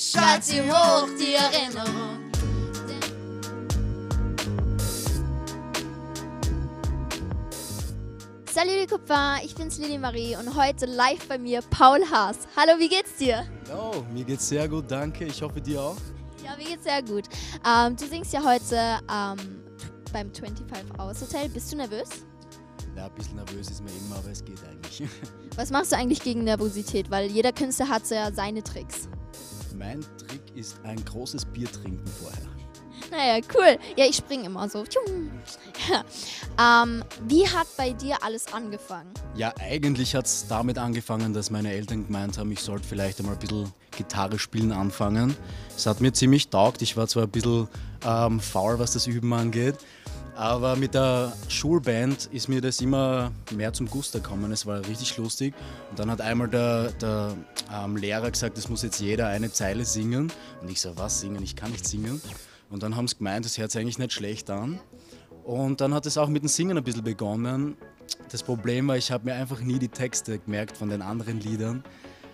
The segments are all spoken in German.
strahlt sie hoch, die Erinnerung. Salut les copains, ich bin's Lili Marie und heute live bei mir Paul Haas. Hallo, wie geht's dir? Hallo, mir geht's sehr gut, danke. Ich hoffe dir auch. Ja, mir geht's sehr gut. Ähm, du singst ja heute ähm, beim 25 Hours Hotel. Bist du nervös? Ja, ein bisschen nervös ist mir immer, aber es geht eigentlich. Was machst du eigentlich gegen Nervosität? Weil jeder Künstler hat so ja seine Tricks. Mein Trick ist ein großes Bier trinken vorher. Naja, cool. Ja, ich spring immer so. Ja. Ähm, wie hat bei dir alles angefangen? Ja, eigentlich hat es damit angefangen, dass meine Eltern gemeint haben, ich sollte vielleicht einmal ein bisschen Gitarre spielen anfangen. Es hat mir ziemlich taugt. Ich war zwar ein bisschen ähm, faul, was das Üben angeht, aber mit der Schulband ist mir das immer mehr zum Gusto gekommen. Es war richtig lustig. Und dann hat einmal der, der ähm, Lehrer gesagt, es muss jetzt jeder eine Zeile singen. Und ich so, was singen? Ich kann nicht singen. Und dann haben sie gemeint, das hört sich eigentlich nicht schlecht an. Und dann hat es auch mit dem Singen ein bisschen begonnen. Das Problem war, ich habe mir einfach nie die Texte gemerkt von den anderen Liedern.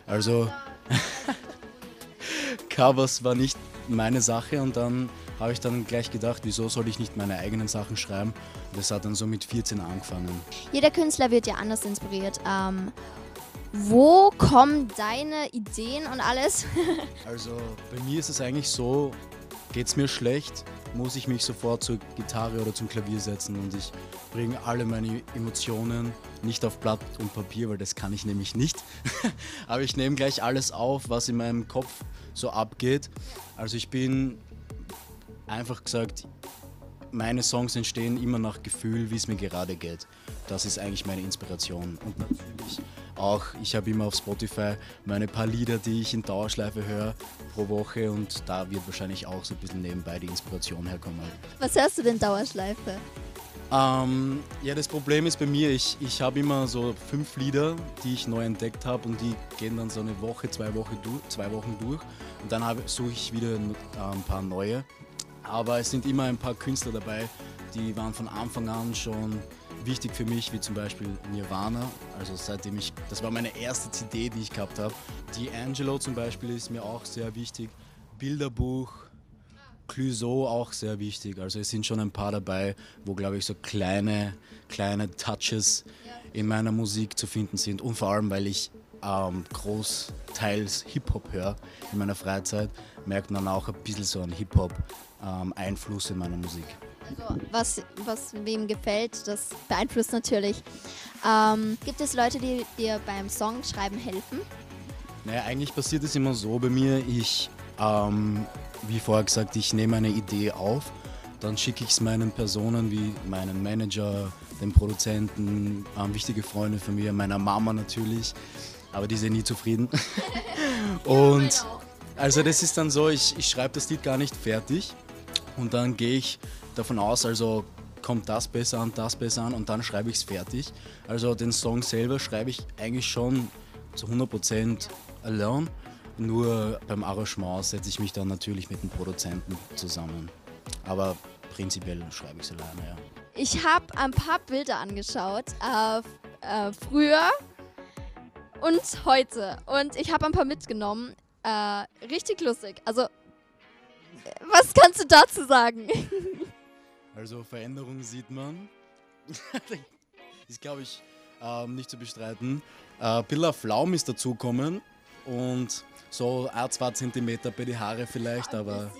Also Covers war nicht meine Sache und dann habe ich dann gleich gedacht, wieso soll ich nicht meine eigenen Sachen schreiben? Und das hat dann so mit 14 angefangen. Jeder Künstler wird ja anders inspiriert. Ähm, wo kommen deine Ideen und alles? Also bei mir ist es eigentlich so, geht es mir schlecht, muss ich mich sofort zur Gitarre oder zum Klavier setzen und ich bringe alle meine Emotionen nicht auf Blatt und Papier, weil das kann ich nämlich nicht. Aber ich nehme gleich alles auf, was in meinem Kopf so abgeht. Also ich bin einfach gesagt, meine Songs entstehen immer nach Gefühl, wie es mir gerade geht. Das ist eigentlich meine Inspiration. Und natürlich auch, ich habe immer auf Spotify meine paar Lieder, die ich in Dauerschleife höre pro Woche und da wird wahrscheinlich auch so ein bisschen nebenbei die Inspiration herkommen. Was hörst du denn Dauerschleife? Ähm, ja, das Problem ist bei mir, ich, ich habe immer so fünf Lieder, die ich neu entdeckt habe und die gehen dann so eine Woche, zwei Wochen durch, zwei Wochen durch und dann suche ich wieder ein paar neue. Aber es sind immer ein paar Künstler dabei, die waren von Anfang an schon wichtig für mich, wie zum Beispiel Nirvana. Also seitdem ich, das war meine erste CD, die ich gehabt habe. Die Angelo zum Beispiel ist mir auch sehr wichtig. Bilderbuch, Clouseau auch sehr wichtig. Also es sind schon ein paar dabei, wo glaube ich so kleine, kleine Touches in meiner Musik zu finden sind. Und vor allem, weil ich ähm, großteils Hip-Hop höre in meiner Freizeit, merkt man auch ein bisschen so einen Hip-Hop-Einfluss ähm, in meiner Musik. Also was, was wem gefällt, das beeinflusst natürlich. Ähm, gibt es Leute, die dir beim Songschreiben helfen? Naja, eigentlich passiert es immer so bei mir. Ich, ähm, wie vorher gesagt, ich nehme eine Idee auf, dann schicke ich es meinen Personen wie meinen Manager, den Produzenten, ähm, wichtige Freunde von mir, meiner Mama natürlich, aber die sind nie zufrieden. Und also das ist dann so, ich, ich schreibe das Lied gar nicht fertig und dann gehe ich davon aus, also kommt das besser an, das besser an und dann schreibe ich es fertig. Also den Song selber schreibe ich eigentlich schon zu 100% allein. Nur beim Arrangement setze ich mich dann natürlich mit dem Produzenten zusammen. Aber prinzipiell schreibe ich es alleine, ja. Ich habe ein paar Bilder angeschaut, äh, äh, früher und heute. Und ich habe ein paar mitgenommen. Äh, richtig lustig. Also, was kannst du dazu sagen? Also Veränderungen sieht man. ist, glaube ich, ähm, nicht zu bestreiten. Äh, Billa Flaum ist dazukommen und so ein, zwei Zentimeter bei die Haare vielleicht, ein aber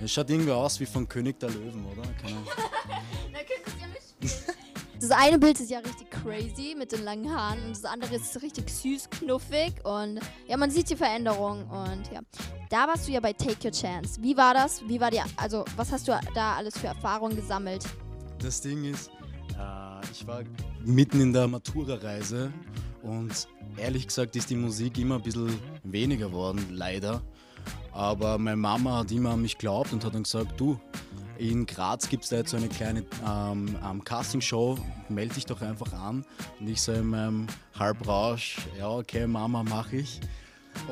es schaut irgendwie aus wie von König der Löwen, oder? Keine Na, könntest ja mitspielen. Das eine Bild ist ja richtig crazy mit den langen Haaren und das andere ist richtig süß, knuffig und ja, man sieht die Veränderung und ja. Da warst du ja bei Take Your Chance. Wie war das? Wie war die, also was hast du da alles für Erfahrungen gesammelt? Das Ding ist, äh, ich war mitten in der Matura-Reise und ehrlich gesagt ist die Musik immer ein bisschen weniger geworden, leider. Aber meine Mama hat immer an mich geglaubt und hat dann gesagt, du, in Graz gibt es da jetzt so eine kleine ähm, ähm, Castingshow. Melde dich doch einfach an. Und ich so in meinem Halbrausch, ja, okay, Mama, mache ich.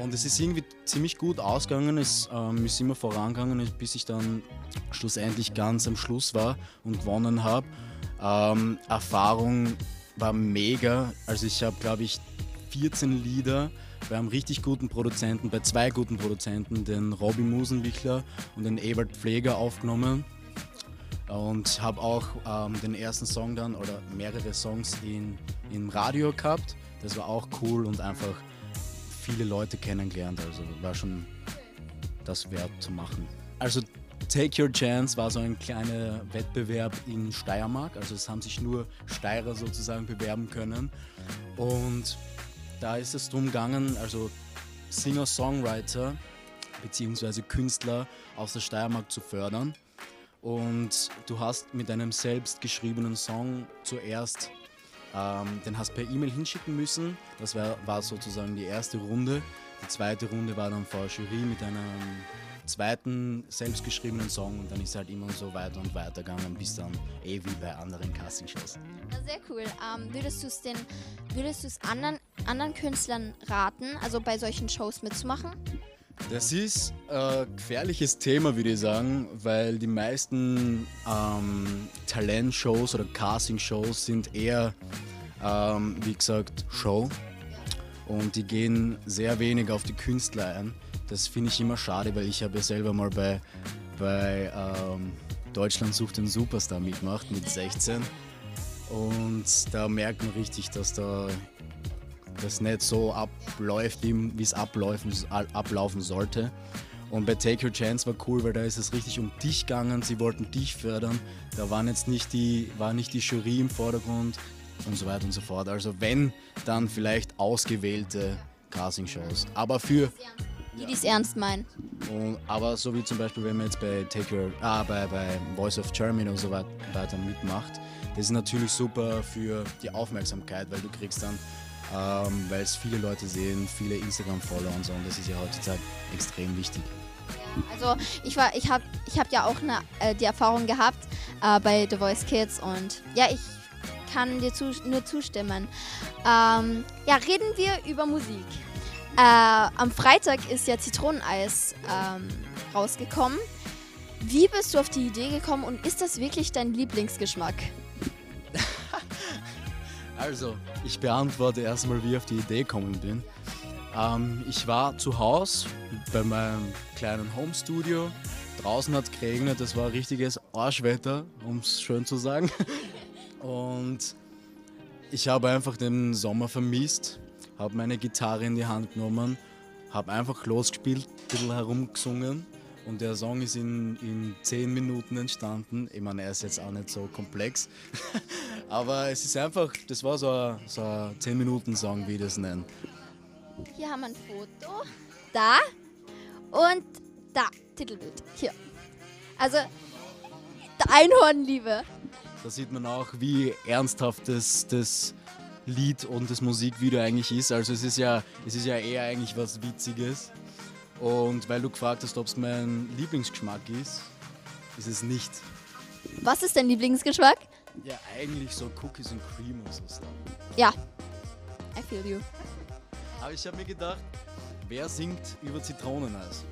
Und es ist irgendwie ziemlich gut ausgegangen. Es ähm, ist immer vorangegangen, bis ich dann schlussendlich ganz am Schluss war und gewonnen habe. Ähm, Erfahrung war mega. Also ich habe, glaube ich, 14 Lieder bei einem richtig guten Produzenten, bei zwei guten Produzenten, den Robby Musenwichler und den Ewald Pfleger aufgenommen und habe auch ähm, den ersten Song dann oder mehrere Songs in, im Radio gehabt. Das war auch cool und einfach viele Leute kennengelernt. Also war schon das wert zu machen. Also Take Your Chance war so ein kleiner Wettbewerb in Steiermark. Also es haben sich nur Steirer sozusagen bewerben können. Und da ist es darum gegangen, also Singer-Songwriter bzw. Künstler aus der Steiermark zu fördern. Und du hast mit einem selbst geschriebenen Song zuerst, ähm, den hast per E-Mail hinschicken müssen. Das war, war sozusagen die erste Runde. Die zweite Runde war dann vor Jury mit einem zweiten selbstgeschriebenen Song und dann ist halt immer so weiter und weiter gegangen, bis dann eh wie bei anderen Castingshows. Sehr cool. Ähm, würdest du es den, würdest anderen, anderen Künstlern raten, also bei solchen Shows mitzumachen? Das ist ein gefährliches Thema, würde ich sagen, weil die meisten ähm, Talentshows oder Castingshows sind eher, ähm, wie gesagt, Show. Und die gehen sehr wenig auf die Künstler ein. Das finde ich immer schade, weil ich habe ja selber mal bei, bei ähm, Deutschland sucht den Superstar mitgemacht mit 16. Und da merkt man richtig, dass da das nicht so abläuft, wie es ablaufen, ablaufen sollte. Und bei Take Your Chance war cool, weil da ist es richtig um dich gegangen. Sie wollten dich fördern. Da waren jetzt nicht die, war nicht die Jury im Vordergrund und so weiter und so fort. Also wenn, dann vielleicht ausgewählte Casting-Shows. Aber für die, die es ernst meinen. Und, aber so wie zum Beispiel, wenn man jetzt bei Take Your, ah, bei, bei Voice of Germany und so weiter mitmacht, das ist natürlich super für die Aufmerksamkeit, weil du kriegst dann ähm, weil es viele Leute sehen, viele Instagram-Follower und so und das ist ja heutzutage extrem wichtig. Also ich war, ich habe, ich habe ja auch eine, äh, die Erfahrung gehabt äh, bei The Voice Kids und ja, ich kann dir zu, nur zustimmen. Ähm, ja, reden wir über Musik. Äh, am Freitag ist ja Zitroneneis ähm, rausgekommen. Wie bist du auf die Idee gekommen und ist das wirklich dein Lieblingsgeschmack? Also, ich beantworte erstmal, wie ich auf die Idee gekommen bin. Ähm, ich war zu Hause bei meinem kleinen Homestudio. Draußen hat es geregnet, es war richtiges Arschwetter, um es schön zu sagen. Und ich habe einfach den Sommer vermisst, habe meine Gitarre in die Hand genommen, habe einfach losgespielt, ein bisschen herumgesungen und der Song ist in, in 10 Minuten entstanden. Ich meine, er ist jetzt auch nicht so komplex. Aber es ist einfach, das war so ein, so ein 10-Minuten-Song, wie ich das nenne. Hier haben wir ein Foto. Da. Und da. Titelbild. Hier. Also, Einhornliebe. Da sieht man auch, wie ernsthaft das, das Lied und das Musikvideo eigentlich ist. Also es ist ja, es ist ja eher eigentlich was Witziges. Und weil du gefragt hast, ob es mein Lieblingsgeschmack ist, ist es nicht. Was ist dein Lieblingsgeschmack? Ja, eigentlich so Cookies and Cream und so Stuff. Ja, I feel you. Aber ich habe mir gedacht, wer singt über Zitroneneis?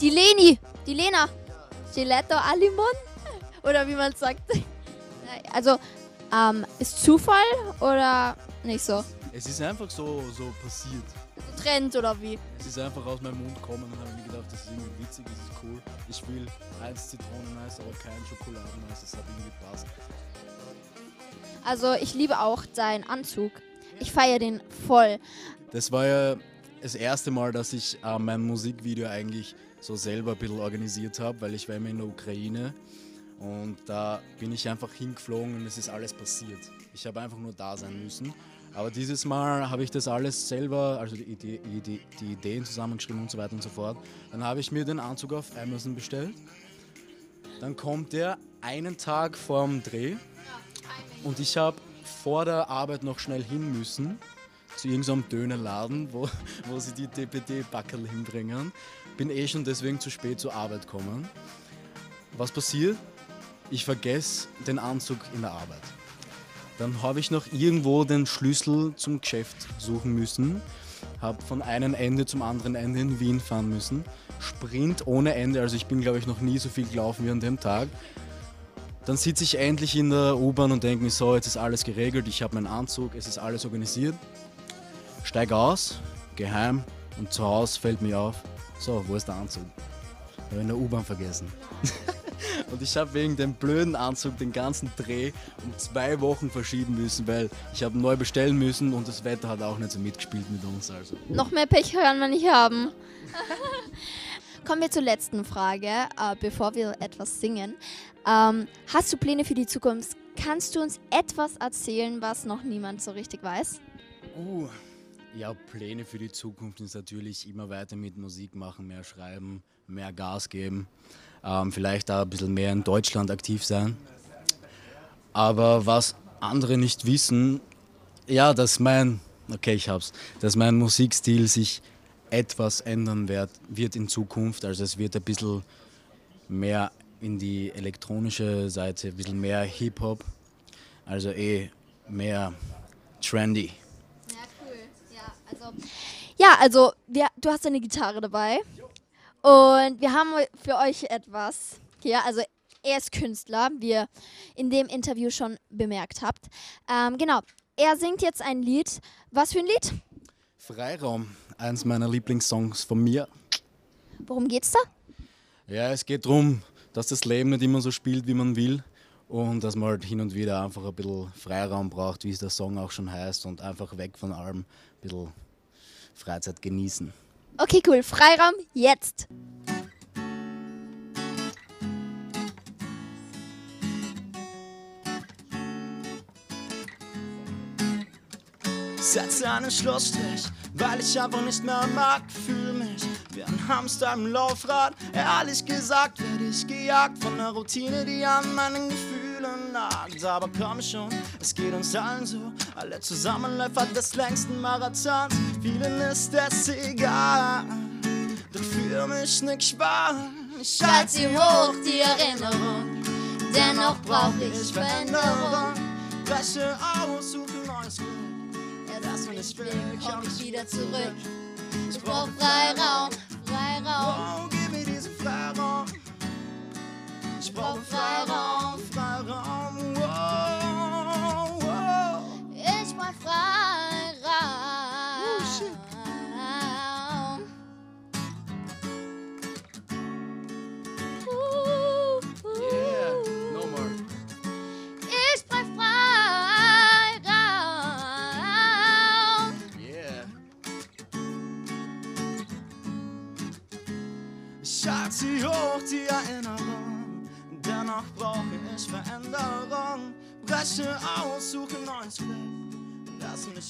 Die Leni, die Lena. Gelato Alimon? Oder wie man sagt. Also, ähm, ist Zufall oder nicht so? Es ist einfach so, so passiert. Trend oder wie? Es ist einfach aus meinem Mund gekommen und habe mir gedacht, das ist irgendwie witzig, das ist cool. Ich will eins Zitroneneis, aber kein Schokoladeneis, das hat irgendwie passt. Also ich liebe auch deinen Anzug. Ich feiere den voll. Das war ja das erste Mal, dass ich äh, mein Musikvideo eigentlich so selber ein bisschen organisiert habe, weil ich war immer in der Ukraine und da bin ich einfach hingeflogen und es ist alles passiert. Ich habe einfach nur da sein müssen. Aber dieses Mal habe ich das alles selber, also die, die, die, die, Ideen zusammengeschrieben und so weiter und so fort. Dann habe ich mir den Anzug auf Amazon bestellt. Dann kommt der einen Tag vorm Dreh und ich habe vor der Arbeit noch schnell hin müssen zu irgendeinem Dönerladen, wo, wo sie die DPD-Backerl hinbringen. Bin eh schon deswegen zu spät zur Arbeit gekommen. Was passiert? Ich vergesse den Anzug in der Arbeit. Dann habe ich noch irgendwo den Schlüssel zum Geschäft suchen müssen. Habe von einem Ende zum anderen Ende in Wien fahren müssen. Sprint ohne Ende, also ich bin glaube ich noch nie so viel gelaufen wie an dem Tag. Dann sitze ich endlich in der U-Bahn und denke mir so, jetzt ist alles geregelt, ich habe meinen Anzug, es ist alles organisiert. Steige aus, geheim und zu Hause fällt mir auf, so, wo ist der Anzug? Habe in der U-Bahn vergessen. und ich habe wegen dem blöden Anzug den ganzen Dreh um zwei Wochen verschieben müssen, weil ich habe neu bestellen müssen und das Wetter hat auch nicht so mitgespielt mit uns. Also. Noch mehr Pech kann man nicht haben. Kommen wir zur letzten Frage, äh, bevor wir etwas singen. Ähm, hast du Pläne für die Zukunft? Kannst du uns etwas erzählen, was noch niemand so richtig weiß? Uh, ja, Pläne für die Zukunft ist natürlich immer weiter mit Musik machen, mehr schreiben, mehr Gas geben. Ähm, vielleicht auch ein bisschen mehr in Deutschland aktiv sein. Aber was andere nicht wissen, ja, dass mein, okay, ich hab's, dass mein Musikstil sich etwas ändern wird, wird in Zukunft. Also es wird ein bisschen mehr in die elektronische Seite, ein bisschen mehr Hip-Hop, also eh mehr trendy. Ja, cool. Ja, also, ja, also wir, du hast eine Gitarre dabei und wir haben für euch etwas hier. Also er ist Künstler, wie ihr in dem Interview schon bemerkt habt. Ähm, genau, er singt jetzt ein Lied. Was für ein Lied? Freiraum, eins meiner Lieblingssongs von mir. Worum geht's da? Ja, es geht darum, dass das Leben nicht immer so spielt, wie man will. Und dass man halt hin und wieder einfach ein bisschen Freiraum braucht, wie es der Song auch schon heißt. Und einfach weg von allem ein bisschen Freizeit genießen. Okay, cool. Freiraum jetzt. Setze einen Schlussstrich, weil ich einfach nicht mehr mag. Fühle mich wie ein Hamster im Laufrad. Ehrlich gesagt werde ich gejagt von der Routine, die an meinen Gefühlen nagt. Aber komm schon, es geht uns allen so. Alle Zusammenläufer des längsten Marathons. Vielen ist es egal, doch für mich nicht wahr. Ich Schalt sie hoch, die Erinnerung. Dennoch brauch ich Veränderung. Breche aus, suche neues Glück. Erst wenn ich will, komm ich wieder zurück. Ich brauch Freiraum,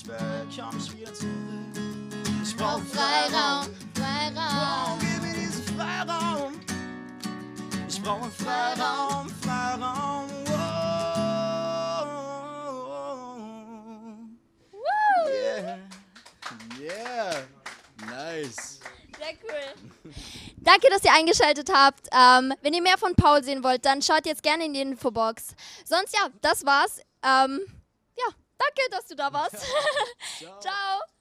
Mich weg, komm ich wieder zurück. Ich Brauch Freiraum, Oh, Freiraum. gib mir diesen Freiraum. Ich brauche Freiraum, Freiraum. Oh, Yeah. Yeah. Nice. Sehr cool. Danke, dass ihr eingeschaltet habt. Ähm, wenn ihr mehr von Paul sehen wollt, dann schaut jetzt gerne in die Infobox. Sonst ja, das war's. Ähm, danke, dass du da warst. Ciao.